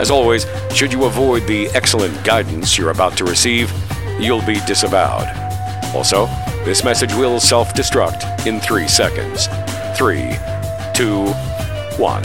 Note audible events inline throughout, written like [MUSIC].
As always, should you avoid the excellent guidance you're about to receive, you'll be disavowed. Also, this message will self destruct in three seconds. Three, two, one.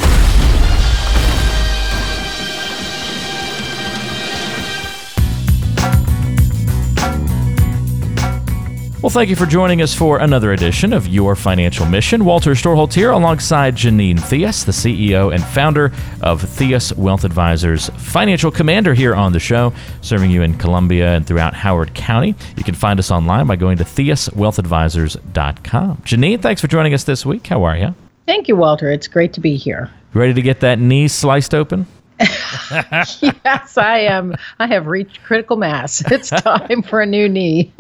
Well, thank you for joining us for another edition of Your Financial Mission. Walter Storholt here alongside Janine Theus, the CEO and founder of Theus Wealth Advisors, financial commander here on the show, serving you in Columbia and throughout Howard County. You can find us online by going to theuswealthadvisors.com. Janine, thanks for joining us this week. How are you? Thank you, Walter. It's great to be here. Ready to get that knee sliced open? [LAUGHS] yes, I am. I have reached critical mass. It's [LAUGHS] time for a new knee.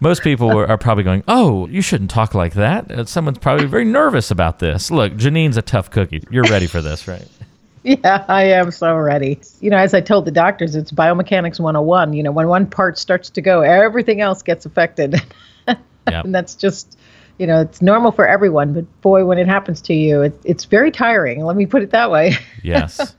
Most people are, are probably going, "Oh, you shouldn't talk like that." Uh, Someone's probably very nervous about this. Look, Janine's a tough cookie. You're ready for this, right? [LAUGHS] Yeah, I am so ready. You know, as I told the doctors, it's biomechanics 101. You know, when one part starts to go, everything else gets affected. [LAUGHS] Yep. and that's just, you know, it's normal for everyone. But boy, when it happens to you, it, it's very tiring. Let me put it that way. [LAUGHS] Yes.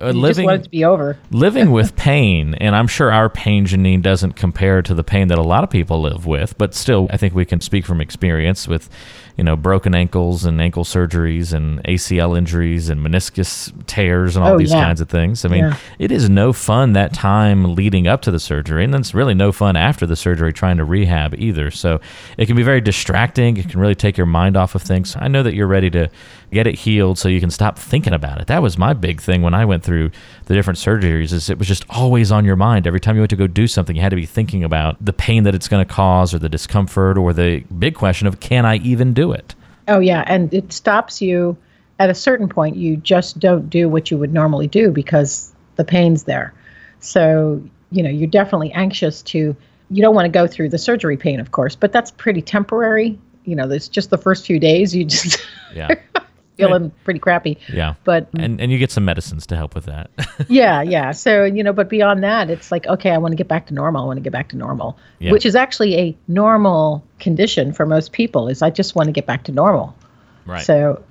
Uh, just want it to be over. living [LAUGHS] with pain, and I'm sure our pain, Janine, doesn't compare to the pain that a lot of people live with, but still, I think we can speak from experience with, you know, broken ankles and ankle surgeries and ACL injuries and meniscus tears and all Oh, these yeah. kinds of things. I mean, Yeah. it is no fun that time leading up to the surgery, and then it's really no fun after the surgery trying to rehab either. So it can be very distracting. It can really take your mind off of things. I know that you're ready to get it healed so you can stop thinking about it. That was my big thing when I went through the different surgeries is it was just always on your mind. Every time you went to go do something, you had to be thinking about the pain that it's going to cause or the discomfort or the big question of can I even do it? Oh, yeah. And it stops you at a certain point. You just don't do what you would normally do because the pain's there. So, you know, you're definitely anxious to, you don't want to go through the surgery pain, of course, but that's pretty temporary. You know, there's just the first few days, you just Yeah. [LAUGHS] feeling pretty crappy. Yeah. But And and you get some medicines to help with that. [LAUGHS] yeah, yeah. So, you know, but beyond that, it's like, okay, I want to get back to normal. I want to get back to normal, Yeah. which is actually a normal condition for most people is I just want to get back to normal. right. So,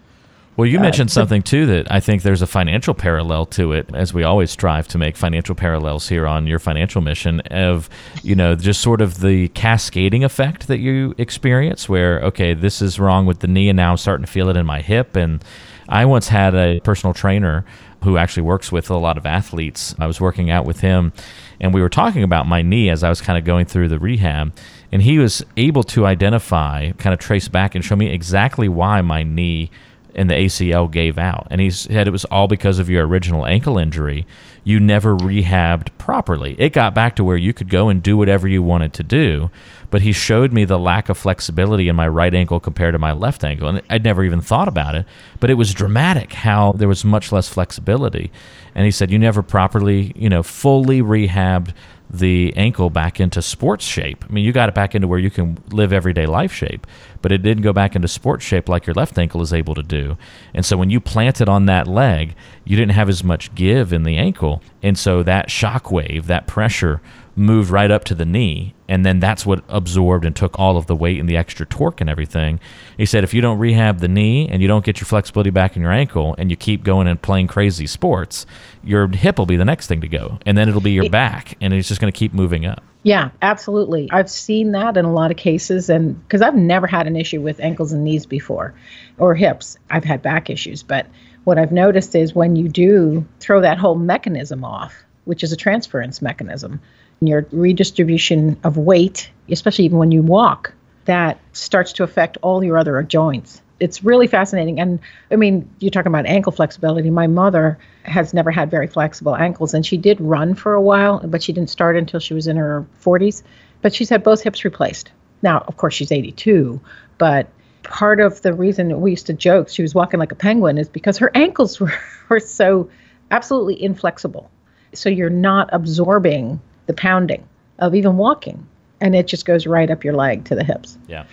Well, you uh, mentioned so- something too that I think there's a financial parallel to it, as we always strive to make financial parallels here on your financial mission of, you know, just sort of the cascading effect that you experience where, okay, this is wrong with the knee and now I'm starting to feel it in my hip. And I once had a personal trainer who actually works with a lot of athletes. I was working out with him and we were talking about my knee as I was kind of going through the rehab. And he was able to identify, kind of trace back and show me exactly why my knee and the ACL gave out. And he said it was all because of your original ankle injury. You never rehabbed properly. It got back to where you could go and do whatever you wanted to do. But he showed me the lack of flexibility in my right ankle compared to my left ankle. And I'd never even thought about it. But it was dramatic how there was much less flexibility. And he said, You never properly, you know, fully rehabbed the ankle back into sports shape. I mean, you got it back into where you can live everyday life shape, but it didn't go back into sports shape like your left ankle is able to do. And so when you planted on that leg, you didn't have as much give in the ankle. And so that shock wave, that pressure moved right up to the knee. And then that's what absorbed and took all of the weight and the extra torque and everything. He said, if you don't rehab the knee and you don't get your flexibility back in your ankle and you keep going and playing crazy sports, your hip will be the next thing to go. And then it'll be your back. And it's just going to keep moving up. yeah, absolutely. I've seen that in a lot of cases. And because I've never had an issue with ankles and knees before or hips, I've had back issues. But what I've noticed is when you do throw that whole mechanism off, which is a transference mechanism, your redistribution of weight, especially even when you walk, that starts to affect all your other joints. It's really fascinating. And I mean, you're talking about ankle flexibility. My mother has never had very flexible ankles, and she did run for a while, but she didn't start until she was in her 40s. But she's had both hips replaced. Now, of course, she's 82, but part of the reason we used to joke she was walking like a penguin is because her ankles [LAUGHS] were, were so absolutely inflexible. So you're not absorbing the pounding of even walking. And it just goes right up your leg to the hips. Yeah.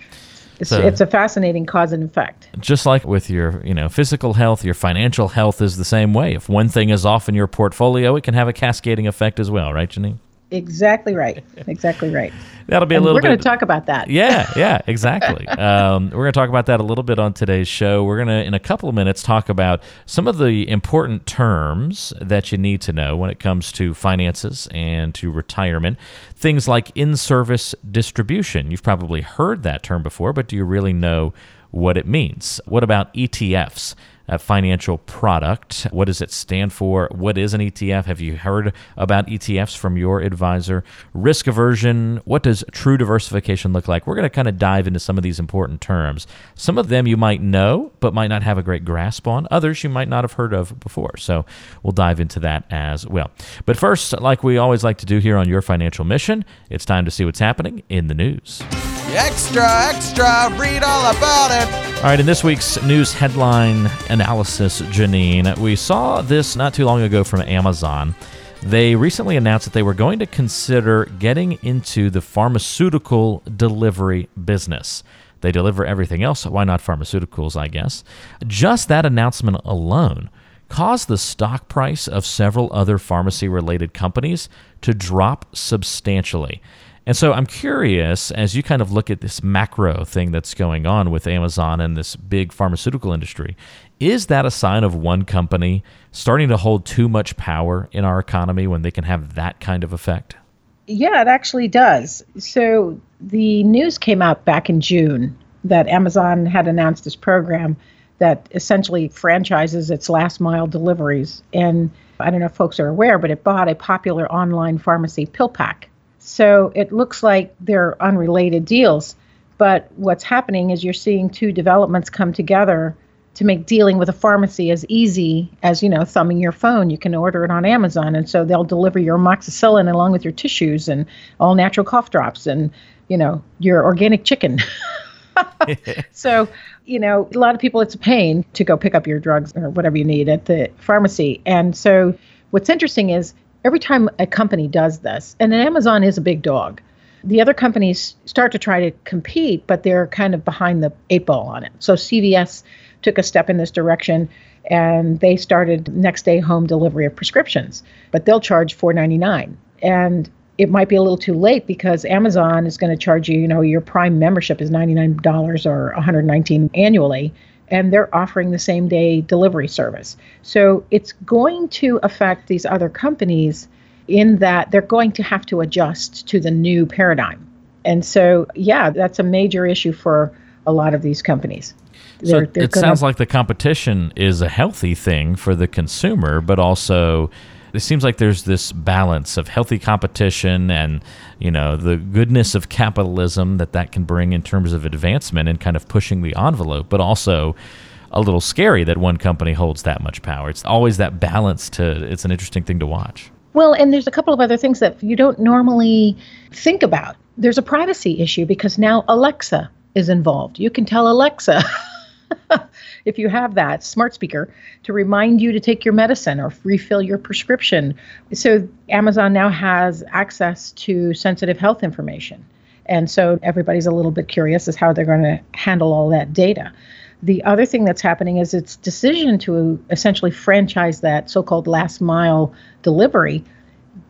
It's, so, it's a fascinating cause and effect. Just like with your, you know, physical health, your financial health is the same way. If one thing is off in your portfolio, it can have a cascading effect as well, right, Janine? Exactly right. Exactly right. [LAUGHS] That'll be and a little. We're going to talk about that. Yeah, yeah, [LAUGHS] exactly. um, we're going to talk about that a little bit on today's show. We're going to, in a couple of minutes, talk about some of the important terms that you need to know when it comes to finances and to retirement. Things like in-service distribution. You've probably heard that term before, but do you really know what it means? What about ETFs? A financial product. What does it stand for? What is an ETF? Have you heard about ETFs from your advisor? Risk aversion. What does true diversification look like? We're going to kind of dive into some of these important terms. Some of them you might know, but might not have a great grasp on. Others you might not have heard of before. So we'll dive into that as well. But first, like we always like to do here on Your Financial Mission, it's time to see what's happening in the news. Extra, extra, read all about it. All right, in this week's news headline analysis, Janine, we saw this not too long ago from Amazon. They recently announced that they were going to consider getting into the pharmaceutical delivery business. They deliver everything else. Why not pharmaceuticals, I guess? Just that announcement alone caused the stock price of several other pharmacy related companies to drop substantially. And so I'm curious, as you kind of look at this macro thing that's going on with Amazon and this big pharmaceutical industry, is that a sign of one company starting to hold too much power in our economy when they can have that kind of effect? Yeah, it actually does. So the news came out back in June that Amazon had announced this program that essentially franchises its last mile deliveries. And I don't know if folks are aware, but it bought a popular online pharmacy PillPack so it looks like they're unrelated deals. But what's happening is you're seeing two developments come together to make dealing with a pharmacy as easy as, you know, thumbing your phone. You can order it on Amazon. And so they'll deliver your amoxicillin along with your tissues and all natural cough drops and, you know, your organic chicken. [LAUGHS] so, you know, a lot of people, it's a pain to go pick up your drugs or whatever you need at the pharmacy. And so what's interesting is every time a company does this, and Amazon is a big dog, the other companies start to try to compete, but they're kind of behind the eight ball on it. So CVS took a step in this direction and they started next day home delivery of prescriptions, but they'll charge $4.99. And it might be a little too late because Amazon is going to charge you, you know, your Prime membership is $99 or 119 annually and they're offering the same day delivery service. So it's going to affect these other companies in that they're going to have to adjust to the new paradigm. And so, yeah, that's a major issue for a lot of these companies. So they're, they're it sounds like the competition is a healthy thing for the consumer, but also it seems like there's this balance of healthy competition and you know the goodness of capitalism that that can bring in terms of advancement and kind of pushing the envelope, but also a little scary that one company holds that much power. It's always that balance to it's an interesting thing to watch. Well, and there's a couple of other things that you don't normally think about. There's a privacy issue because now Alexa is involved. You can tell Alexa [LAUGHS] if you have that smart speaker to remind you to take your medicine or refill your prescription. So Amazon now has access to sensitive health information. And so everybody's a little bit curious as how they're going to handle all that data. The other thing that's happening is its decision to essentially franchise that so called last mile delivery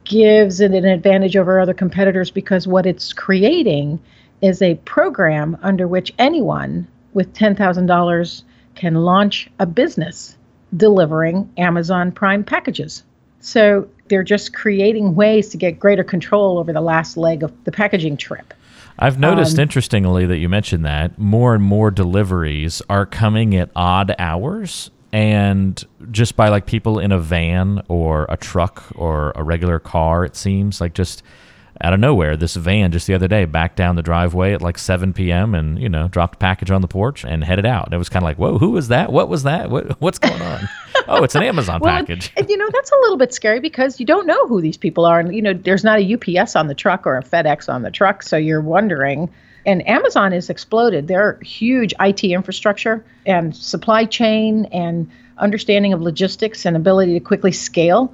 gives it an advantage over other competitors because what it's creating is a program under which anyone with $10,000 can launch a business delivering Amazon Prime packages. So they're just creating ways to get greater control over the last leg of the packaging trip. I've noticed, um, interestingly, that you mentioned that more and more deliveries are coming at odd hours and just by like people in a van or a truck or a regular car, it seems like just out of nowhere, this van just the other day backed down the driveway at like 7 p.m. and you know dropped a package on the porch and headed out. And it was kind of like, whoa, who was that? What was that? What, what's going on? [LAUGHS] oh, it's an Amazon well, package. And, you know that's a little bit scary because you don't know who these people are, and you know there's not a UPS on the truck or a FedEx on the truck, so you're wondering. And Amazon has exploded. Their huge IT infrastructure and supply chain and understanding of logistics and ability to quickly scale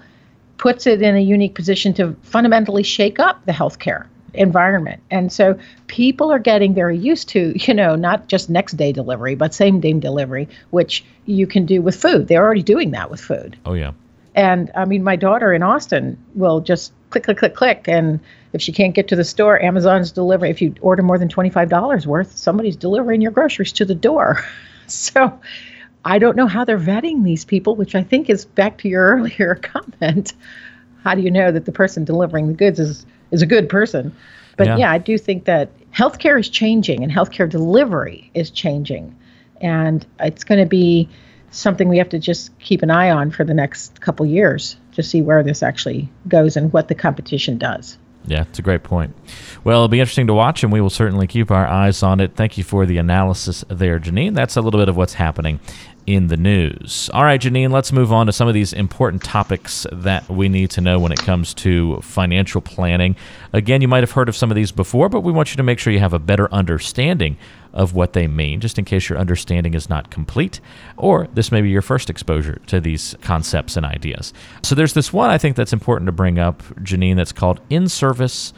puts it in a unique position to fundamentally shake up the healthcare environment. And so people are getting very used to, you know, not just next day delivery, but same day delivery, which you can do with food. They're already doing that with food. Oh, yeah. And I mean, my daughter in Austin will just click, click, click, click. And if she can't get to the store, Amazon's delivering. If you order more than $25 worth, somebody's delivering your groceries to the door. [LAUGHS] so I don't know how they're vetting these people, which I think is back to your [LAUGHS] earlier comment. How do you know that the person delivering the goods is, is a good person? But yeah. yeah, I do think that healthcare is changing and healthcare delivery is changing. And it's going to be something we have to just keep an eye on for the next couple years to see where this actually goes and what the competition does. Yeah, it's a great point. Well, it'll be interesting to watch, and we will certainly keep our eyes on it. Thank you for the analysis there, Janine. That's a little bit of what's happening in the news. All right, Janine, let's move on to some of these important topics that we need to know when it comes to financial planning. Again, you might have heard of some of these before, but we want you to make sure you have a better understanding of what they mean, just in case your understanding is not complete, or this may be your first exposure to these concepts and ideas. So there's this one I think that's important to bring up, Janine, that's called in service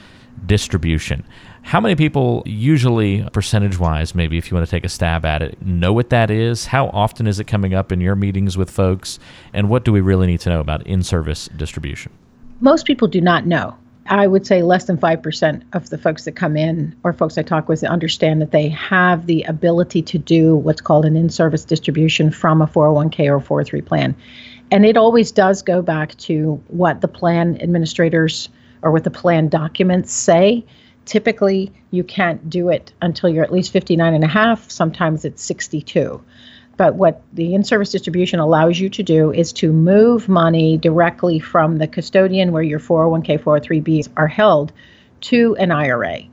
distribution. How many people, usually percentage wise, maybe if you want to take a stab at it, know what that is? How often is it coming up in your meetings with folks? And what do we really need to know about in service distribution? Most people do not know. I would say less than 5% of the folks that come in or folks I talk with understand that they have the ability to do what's called an in service distribution from a 401k or 403 plan. And it always does go back to what the plan administrators or what the plan documents say typically you can't do it until you're at least 59 and a half sometimes it's 62 but what the in-service distribution allows you to do is to move money directly from the custodian where your 401k 403bs are held to an ira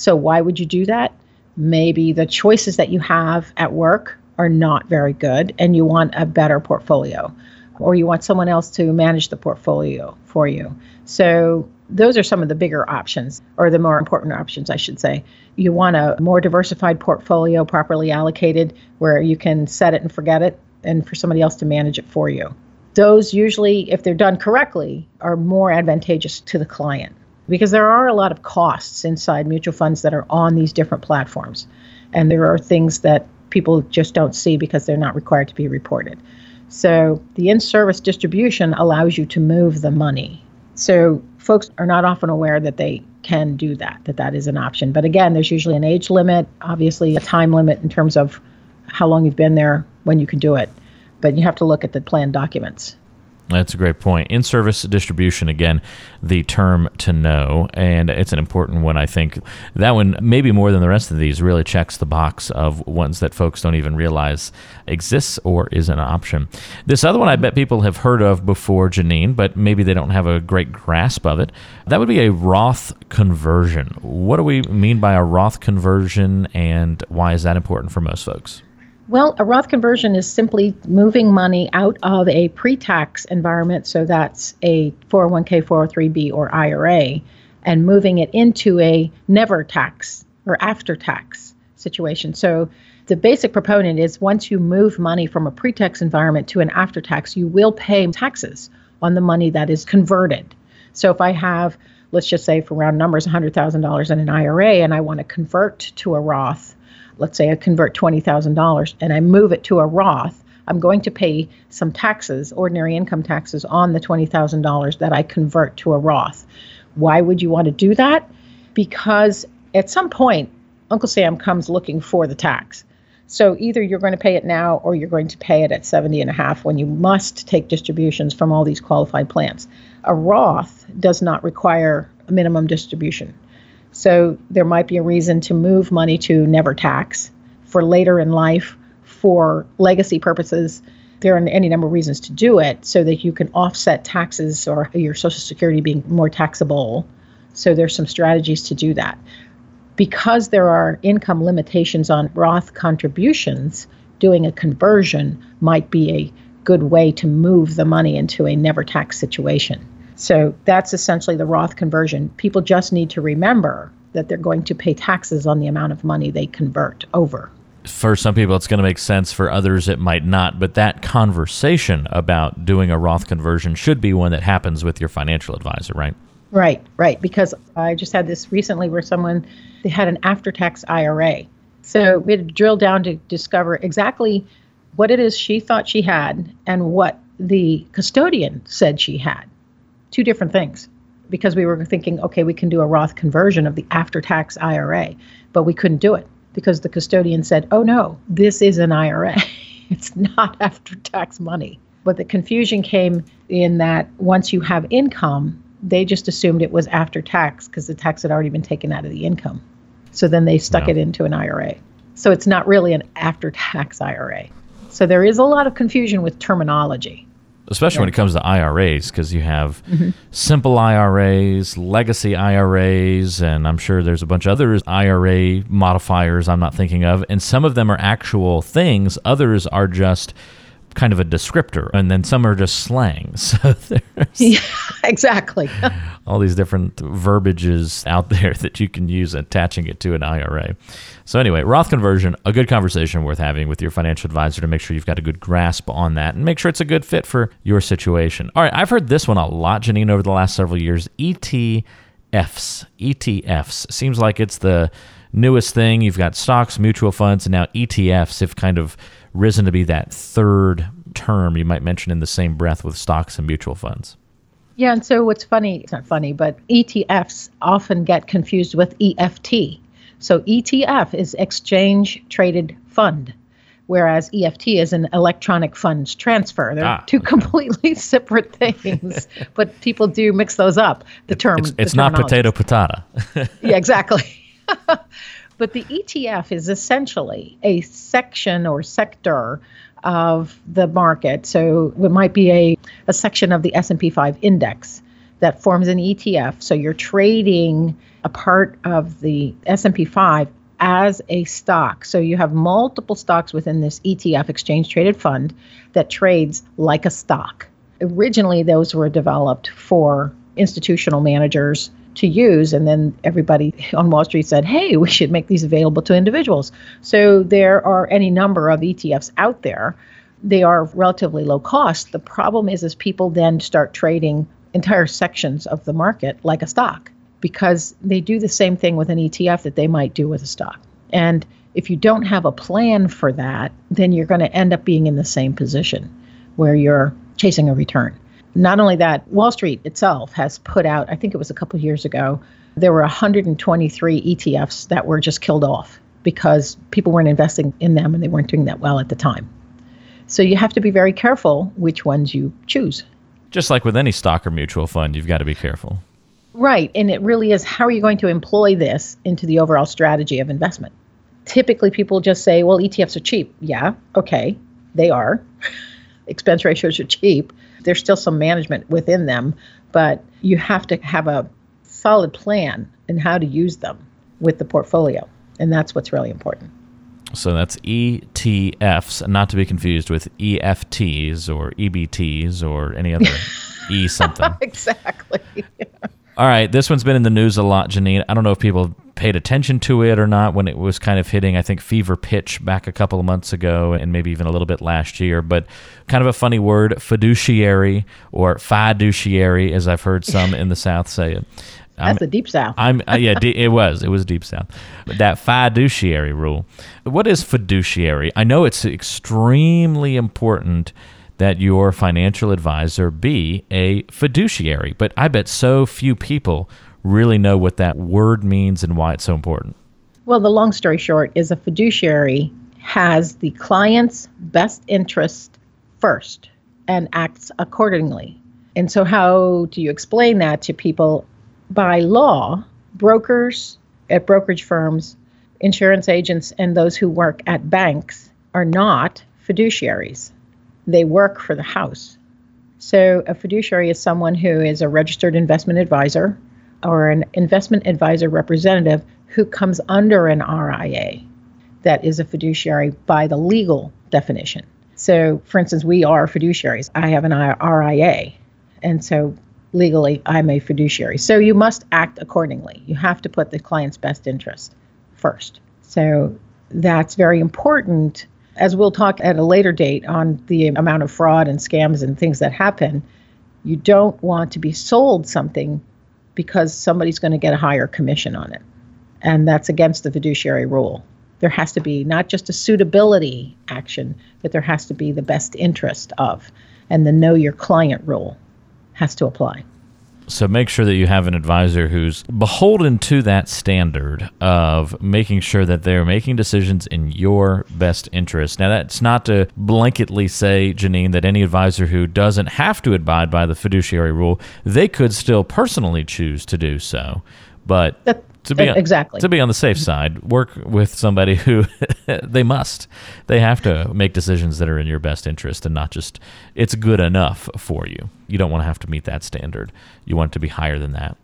so why would you do that? Maybe the choices that you have at work are not very good and you want a better portfolio or you want someone else to manage the portfolio for you. So those are some of the bigger options, or the more important options, I should say. You want a more diversified portfolio, properly allocated, where you can set it and forget it, and for somebody else to manage it for you. Those usually, if they're done correctly, are more advantageous to the client because there are a lot of costs inside mutual funds that are on these different platforms. And there are things that people just don't see because they're not required to be reported. So the in service distribution allows you to move the money. So folks are not often aware that they can do that, that that is an option. But again, there's usually an age limit, obviously a time limit in terms of how long you've been there when you can do it. But you have to look at the plan documents. That's a great point. In service distribution, again, the term to know, and it's an important one, I think. That one, maybe more than the rest of these, really checks the box of ones that folks don't even realize exists or is an option. This other one, I bet people have heard of before, Janine, but maybe they don't have a great grasp of it. That would be a Roth conversion. What do we mean by a Roth conversion, and why is that important for most folks? Well, a Roth conversion is simply moving money out of a pre tax environment, so that's a 401k, 403b, or IRA, and moving it into a never tax or after tax situation. So the basic proponent is once you move money from a pre tax environment to an after tax, you will pay taxes on the money that is converted. So if I have, let's just say for round numbers, $100,000 in an IRA and I want to convert to a Roth, let's say I convert $20,000 and I move it to a Roth, I'm going to pay some taxes, ordinary income taxes, on the $20,000 that I convert to a Roth. Why would you want to do that? Because at some point, Uncle Sam comes looking for the tax. So either you're going to pay it now or you're going to pay it at 70 and a half when you must take distributions from all these qualified plans. A Roth does not require a minimum distribution. So there might be a reason to move money to never tax for later in life for legacy purposes. There are any number of reasons to do it so that you can offset taxes or your Social Security being more taxable. So there's some strategies to do that. Because there are income limitations on Roth contributions, doing a conversion might be a good way to move the money into a never tax situation. So that's essentially the Roth conversion. People just need to remember that they're going to pay taxes on the amount of money they convert over. For some people, it's going to make sense. For others, it might not. But that conversation about doing a Roth conversion should be one that happens with your financial advisor, right? Right, right. Because I just had this recently where someone they had an after-tax IRA, so we had to drill down to discover exactly what it is she thought she had and what the custodian said she had. Two different things. Because we were thinking, okay, we can do a Roth conversion of the after-tax IRA, but we couldn't do it because the custodian said, oh no, this is an IRA. [LAUGHS] it's not after-tax money. But the confusion came in that once you have income, they just assumed it was after tax because the tax had already been taken out of the income. So then they stuck no. it into an IRA. So it's not really an after tax IRA. So there is a lot of confusion with terminology. Especially yeah. when it comes to IRAs, because you have mm-hmm. simple IRAs, legacy IRAs, and I'm sure there's a bunch of other IRA modifiers I'm not thinking of. And some of them are actual things, others are just kind of a descriptor, and then some are just slang. [LAUGHS] So there's yeah, [LAUGHS] exactly [LAUGHS] all these different verbiages out there that you can use attaching it to an IRA. So anyway, Roth conversion, a good conversation worth having with your financial advisor to make sure you've got a good grasp on that and make sure it's a good fit for your situation. All right, I've heard this one a lot, Janine, over the last several years. ETFs, ETFs seems like it's the newest thing. You've got stocks, mutual funds, and now ETFs have kind of risen to be that third term you might mention in the same breath with stocks and mutual funds. Yeah, and so what's funny, it's not funny, but ETFs often get confused with EFT. So ETF is exchange traded fund, whereas EFT is an electronic funds transfer. They're ah, two okay. completely [LAUGHS] separate things, [LAUGHS] but people do mix those up. The term it's, it's the not potato patata. [LAUGHS] yeah, exactly. But the ETF is essentially a section or sector of the market. So it might be a, a section of the S&P 5 index that forms an ETF. So you're trading a part of the S&P 5 as a stock. So you have multiple stocks within this ETF exchange traded fund that trades like a stock. Originally those were developed for institutional managers to use. And then everybody on Wall Street said, hey, we should make these available to individuals. So there are any number of ETFs out there. They are relatively low cost. The problem is, is people then start trading entire sections of the market like a stock because they do the same thing with an ETF that they might do with a stock. And if you don't have a plan for that, then you're going to end up being in the same position where you're chasing a return. Not only that, Wall Street itself has put out, I think it was a couple years ago, there were 123 ETFs that were just killed off because people weren't investing in them and they weren't doing that well at the time. So you have to be very careful which ones you choose. Just like with any stock or mutual fund, you've got to be careful. Right. And it really is how are you going to employ this into the overall strategy of investment? Typically, people just say, well, ETFs are cheap. Yeah, okay, they are. [LAUGHS] Expense ratios are cheap there's still some management within them, but you have to have a solid plan in how to use them with the portfolio. And that's what's really important. So that's ETFs, not to be confused with EFTs or EBTs or any other [LAUGHS] E something. exactly. [LAUGHS] All right, this one's been in the news a lot, Janine. I don't know if people paid attention to it or not when it was kind of hitting, I think, fever pitch back a couple of months ago and maybe even a little bit last year. But kind of a funny word, fiduciary or fiduciary, as I've heard some in the [LAUGHS] South say it. That's the deep south. I'm uh, yeah, [LAUGHS] it was. It was deep south. That fiduciary rule. What is fiduciary? I know it's extremely important that your financial advisor be a fiduciary. But I bet so few people really know what that word means and why it's so important. Well, the long story short is a fiduciary has the client's best interest first and acts accordingly. And so, how do you explain that to people? By law, brokers at brokerage firms, insurance agents, and those who work at banks are not fiduciaries they work for the house. So a fiduciary is someone who is a registered investment advisor or an investment advisor representative who comes under an RIA that is a fiduciary by the legal definition. So, for instance, we are fiduciaries. I have an RIA, and so legally I'm a fiduciary. So you must act accordingly. You have to put the client's best interest first. So that's very important. As we'll talk at a later date on the amount of fraud and scams and things that happen, you don't want to be sold something because somebody's going to get a higher commission on it. And that's against the fiduciary rule. There has to be not just a suitability action, but there has to be the best interest of. And the know your client rule has to apply. So make sure that you have an advisor who's beholden to that standard of making sure that they're making decisions in your best interest. Now, that's not to blanketly say, Janine, that any advisor who doesn't have to abide by the fiduciary rule, they could still personally choose to do so. But That- to be on, exactly. to be on the safe side, work with somebody who [LAUGHS] they must. They have to make decisions that are in your best interest and not just it's good enough for you. You don't want to have to meet that standard. You want it to be higher than that.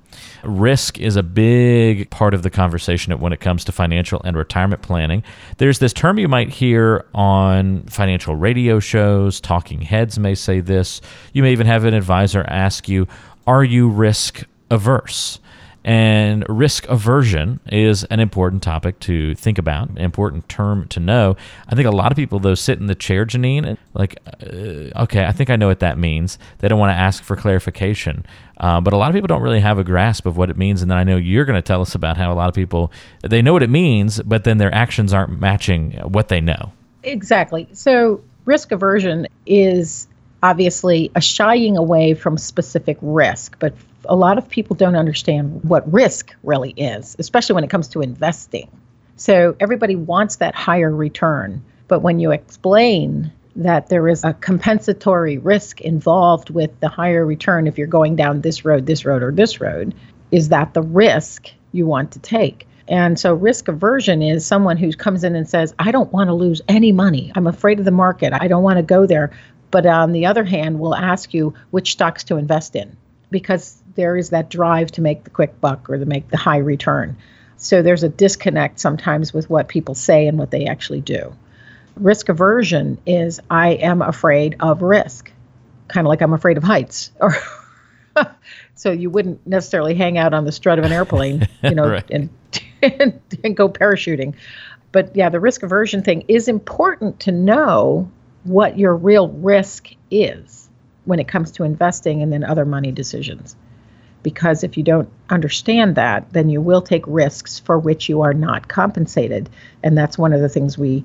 Risk is a big part of the conversation when it comes to financial and retirement planning. There's this term you might hear on financial radio shows, talking heads may say this. You may even have an advisor ask you, Are you risk averse? And risk aversion is an important topic to think about, an important term to know. I think a lot of people, though, sit in the chair, Janine, and like, uh, okay, I think I know what that means. They don't want to ask for clarification. Uh, but a lot of people don't really have a grasp of what it means. And then I know you're going to tell us about how a lot of people, they know what it means, but then their actions aren't matching what they know. Exactly. So, risk aversion is obviously a shying away from specific risk, but a lot of people don't understand what risk really is, especially when it comes to investing. So, everybody wants that higher return, but when you explain that there is a compensatory risk involved with the higher return if you're going down this road, this road, or this road, is that the risk you want to take? And so risk aversion is someone who comes in and says, I don't want to lose any money. I'm afraid of the market. I don't want to go there. But on the other hand, we'll ask you which stocks to invest in because there is that drive to make the quick buck or to make the high return. So there's a disconnect sometimes with what people say and what they actually do. Risk aversion is I am afraid of risk, kind of like I'm afraid of heights or [LAUGHS] so you wouldn't necessarily hang out on the strut of an airplane, you [LAUGHS] know, Right. and, and [LAUGHS] and go parachuting. But yeah, the risk aversion thing is important to know what your real risk is when it comes to investing and then other money decisions. Because if you don't understand that, then you will take risks for which you are not compensated. And that's one of the things we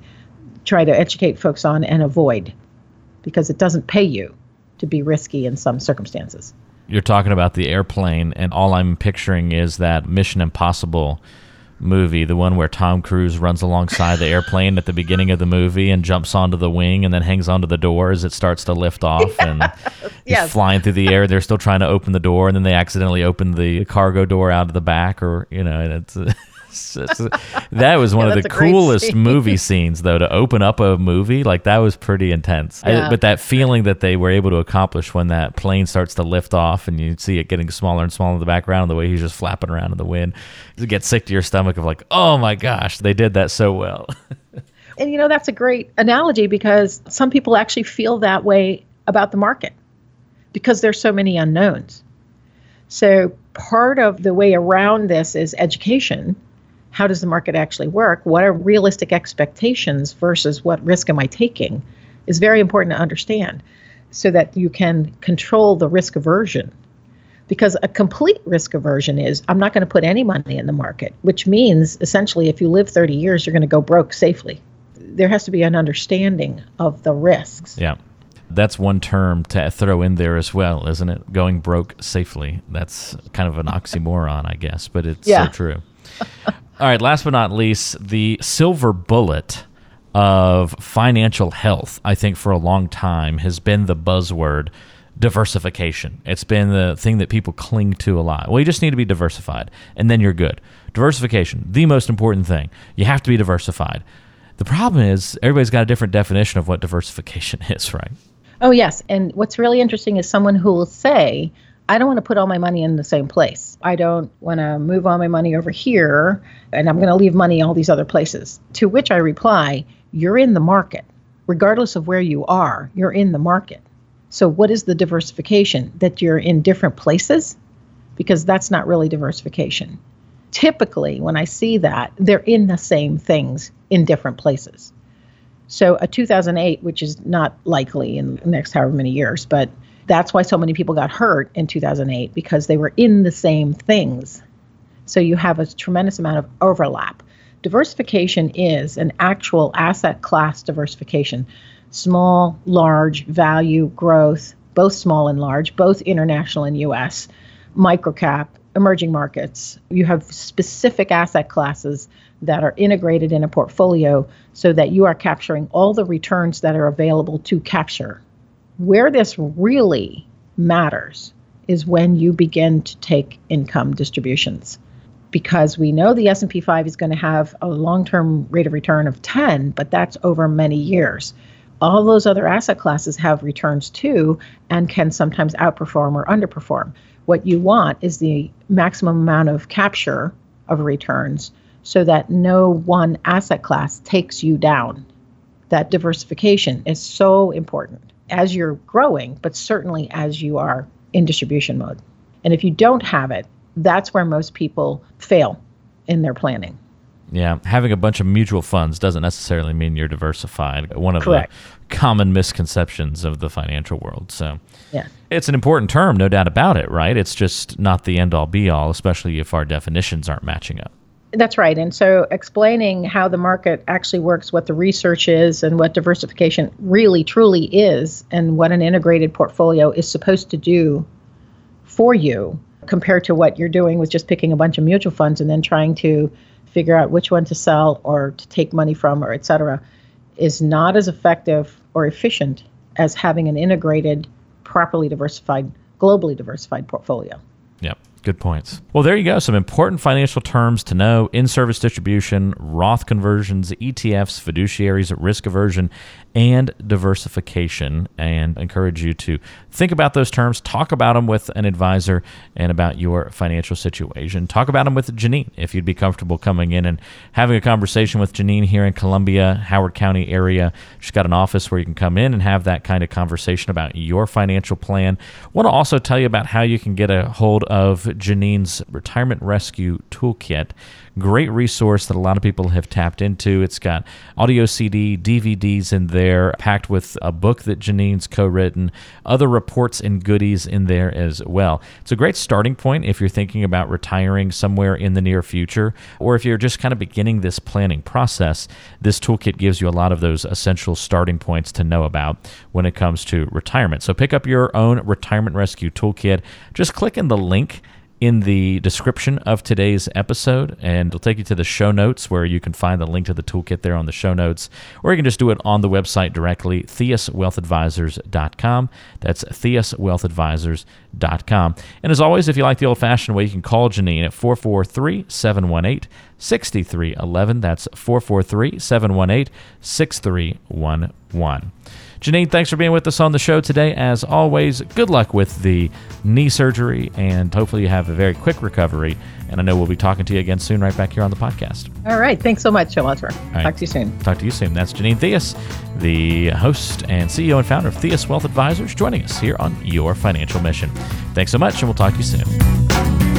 try to educate folks on and avoid because it doesn't pay you to be risky in some circumstances. You're talking about the airplane, and all I'm picturing is that Mission Impossible movie, the one where Tom Cruise runs alongside the airplane at the beginning of the movie and jumps onto the wing and then hangs onto the door as it starts to lift off [LAUGHS] and Yes. flying through the air. They're still trying to open the door, and then they accidentally open the cargo door out of the back, or you know, and it's. [LAUGHS] that was one Yeah, of the that's a great coolest scene. movie scenes, though, to open up a movie like that was pretty intense. I- but that feeling that they were able to accomplish when that plane starts to lift off and you see it getting smaller and smaller in the background, the way he's just flapping around in the wind, you get sick to your stomach of like, oh my gosh, they did that so well. [LAUGHS] And you know, that's a great analogy because some people actually feel that way about the market because there's so many unknowns. So, part of the way around this is education. How does the market actually work? What are realistic expectations versus what risk am I taking? Is very important to understand so that you can control the risk aversion. Because a complete risk aversion is I'm not going to put any money in the market, which means essentially if you live 30 years, you're going to go broke safely. There has to be an understanding of the risks. yeah. That's one term to throw in there as well, isn't it? Going broke safely. That's kind of an oxymoron, I guess, but it's Yeah. so true. All right, last but not least, the silver bullet of financial health, I think for a long time has been the buzzword diversification. It's been the thing that people cling to a lot. Well, you just need to be diversified and then you're good. Diversification, the most important thing. You have to be diversified. The problem is everybody's got a different definition of what diversification [LAUGHS] is, right? Oh, yes. And what's really interesting is someone who will say, I don't want to put all my money in the same place. I don't want to move all my money over here and I'm going to leave money all these other places. To which I reply, You're in the market. Regardless of where you are, you're in the market. So, what is the diversification? That you're in different places? Because that's not really diversification. typically, when I see that, they're in the same things in different places. So a 2008, which is not likely in the next however many years, but that's why so many people got hurt in 2008 because they were in the same things. So you have a tremendous amount of overlap. Diversification is an actual asset class diversification small, large, value, growth, both small and large, both international and US, microcap, emerging markets. You have specific asset classes that are integrated in a portfolio so that you are capturing all the returns that are available to capture. Where this really matters is when you begin to take income distributions. Because we know the S&P 5 is going to have a long-term rate of return of 10 but that's over many years. All those other asset classes have returns too and can sometimes outperform or underperform. What you want is the maximum amount of capture of returns so that no one asset class takes you down. That diversification is so important as you're growing, but certainly as you are in distribution mode. And if you don't have it, that's where most people fail in their planning. Yeah, having a bunch of mutual funds doesn't necessarily mean you're diversified. One of Correct. the common misconceptions of the financial world. So, yeah. It's an important term, no doubt about it, right? It's just not the end all be all, especially if our definitions aren't matching up. That's right. And so explaining how the market actually works, what the research is, and what diversification really truly is, and what an integrated portfolio is supposed to do for you compared to what you're doing with just picking a bunch of mutual funds and then trying to figure out which one to sell or to take money from or et cetera is not as effective or efficient as having an integrated, properly diversified, globally diversified portfolio. Yep. Good points. Well, there you go. Some important financial terms to know in service distribution, Roth conversions, ETFs, fiduciaries, risk aversion, and diversification. And encourage you to think about those terms, talk about them with an advisor and about your financial situation. Talk about them with Janine if you'd be comfortable coming in and having a conversation with Janine here in Columbia, Howard County area. She's got an office where you can come in and have that kind of conversation about your financial plan. Want to also tell you about how you can get a hold of Janine's Retirement Rescue Toolkit. Great resource that a lot of people have tapped into. It's got audio CD, DVDs in there, packed with a book that Janine's co written, other reports and goodies in there as well. It's a great starting point if you're thinking about retiring somewhere in the near future, or if you're just kind of beginning this planning process. This toolkit gives you a lot of those essential starting points to know about when it comes to retirement. So pick up your own Retirement Rescue Toolkit. Just click in the link in the description of today's episode, and it'll take you to the show notes where you can find the link to the toolkit there on the show notes, or you can just do it on the website directly, theuswealthadvisors.com. That's theuswealthadvisors.com. And as always, if you like the old fashioned way, you can call Janine at 443 718 6311. That's 443 718 6311. Janine, thanks for being with us on the show today. As always, good luck with the knee surgery, and hopefully you have a very quick recovery. And I know we'll be talking to you again soon, right back here on the podcast. All right. Thanks so much, Walter. right. Talk to you soon. Talk to you soon. That's Janine Theus, the host and CEO and founder of Theus Wealth Advisors, joining us here on Your Financial Mission. Thanks so much, and we'll talk to you soon.